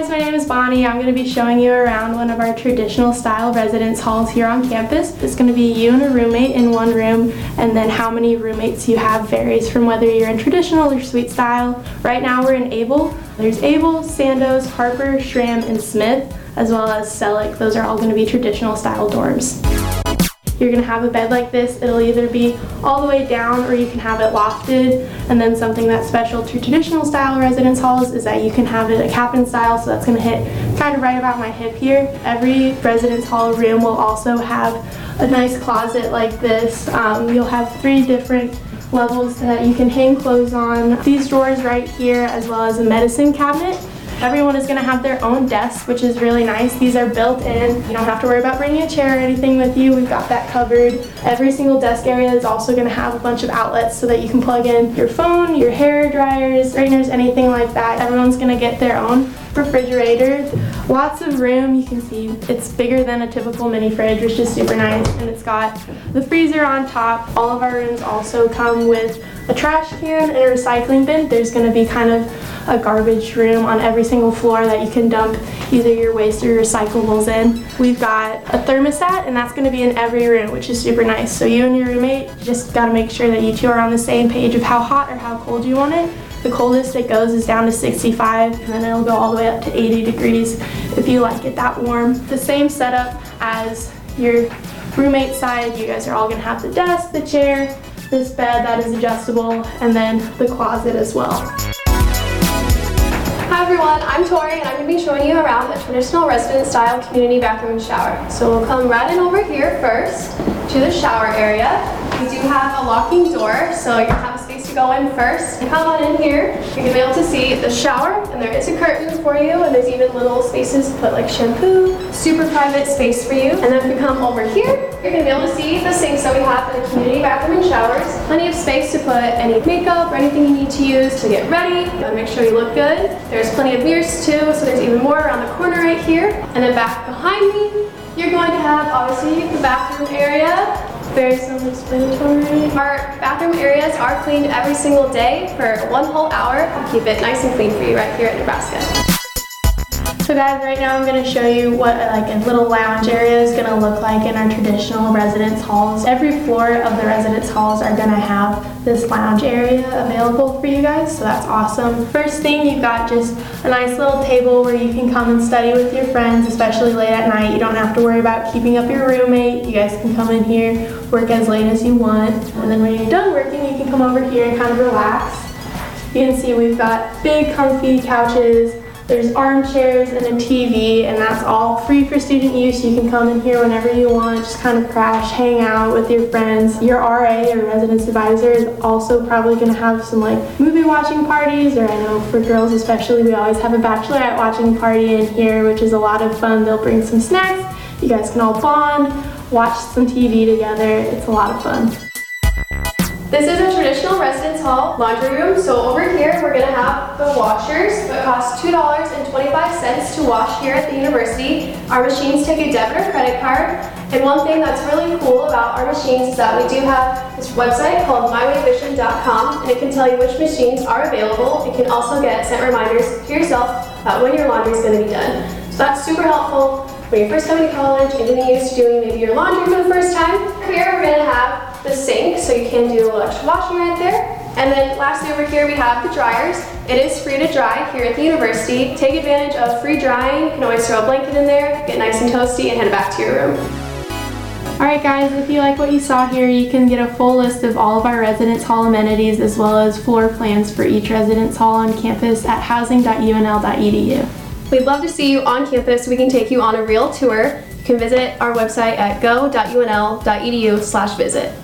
guys, my name is Bonnie. I'm going to be showing you around one of our traditional style residence halls here on campus. It's going to be you and a roommate in one room and then how many roommates you have varies from whether you're in traditional or suite style. Right now we're in Abel. There's Abel, Sandoz, Harper, Schramm, and Smith as well as Selleck. Those are all going to be traditional style dorms. You're gonna have a bed like this. It'll either be all the way down or you can have it lofted. And then something that's special to traditional style residence halls is that you can have it a cabin style, so that's gonna hit kind of right about my hip here. Every residence hall room will also have a nice closet like this. Um, you'll have three different levels that you can hang clothes on. These drawers right here as well as a medicine cabinet. Everyone is going to have their own desk, which is really nice. These are built in. You don't have to worry about bringing a chair or anything with you. We've got that covered. Every single desk area is also going to have a bunch of outlets so that you can plug in your phone, your hair dryers, straighteners, anything like that. Everyone's going to get their own refrigerator. Lots of room. You can see it's bigger than a typical mini fridge, which is super nice. And it's got the freezer on top. All of our rooms also come with a trash can and a recycling bin. There's going to be kind of a garbage room on every single floor that you can dump either your waste or your recyclables in. We've got a thermostat and that's going to be in every room which is super nice. So you and your roommate just got to make sure that you two are on the same page of how hot or how cold you want it. The coldest it goes is down to 65 and then it'll go all the way up to 80 degrees if you like it that warm. The same setup as your roommate side. You guys are all to have the desk, the chair, this bed that is adjustable, and then the closet as well Hi everyone, I'm Tori and I'm going to be showing you around a traditional resident style community bathroom and shower. So we'll come right in over here first to the shower area. We do have a locking door, so you have a space go in first. Come on in here. You're gonna be able to see the shower, and there is a curtain for you, and there's even little spaces to put like shampoo. Super private space for you. And then if you come over here, you're gonna be able to see the sinks that we have in the community bathroom and showers. Plenty of space to put any makeup or anything you need to use to get ready. and make sure you look good. There's plenty of mirrors too, so there's even more around the corner right here. And then back behind me, you're going to have obviously the bathroom area very self-explanatory. Our bathroom areas are cleaned every single day for one whole hour. We'll keep it nice and clean for you right here at Nebraska. So guys, right now I'm going to show you what like a little lounge area is going to look like in our traditional residence halls. Every floor of the residence halls are going to have this lounge area available for you guys, so that's awesome. First thing, you've got just a nice little table where you can come and study with your friends, especially late at night. You don't have to worry about keeping up your roommate. You guys can come in here, work as late as you want, and then when you're done working, you can come over here and kind of relax. You can see we've got big comfy couches, there's armchairs and a TV, and that's all free for student use. You can come in here whenever you want, just kind of crash, hang out with your friends. Your RA or residence advisor is also probably going to have some like movie watching parties, or I know for girls especially, we always have a bachelorette watching party in here, which is a lot of fun. They'll bring some snacks. You guys can all bond, watch some TV together. It's a lot of fun. This is a traditional residence hall laundry room. So over here, we're gonna have the washers. It costs $2.25 to wash here at the university. Our machines take a debit or credit card. And one thing that's really cool about our machines is that we do have this website called mywayvision.com and it can tell you which machines are available. It can also get sent reminders to yourself about when your laundry is to be done. So that's super helpful when you're first coming to college and getting used to doing maybe your laundry for the first time. Here the sink, so you can do a little extra washing right there. And then lastly over here we have the dryers. It is free to dry here at the university. Take advantage of free drying. You can always throw a blanket in there, get nice and toasty, and head back to your room. Alright guys, if you like what you saw here, you can get a full list of all of our residence hall amenities as well as floor plans for each residence hall on campus at housing.unl.edu. We'd love to see you on campus. We can take you on a real tour. You can visit our website at go.unl.edu slash visit.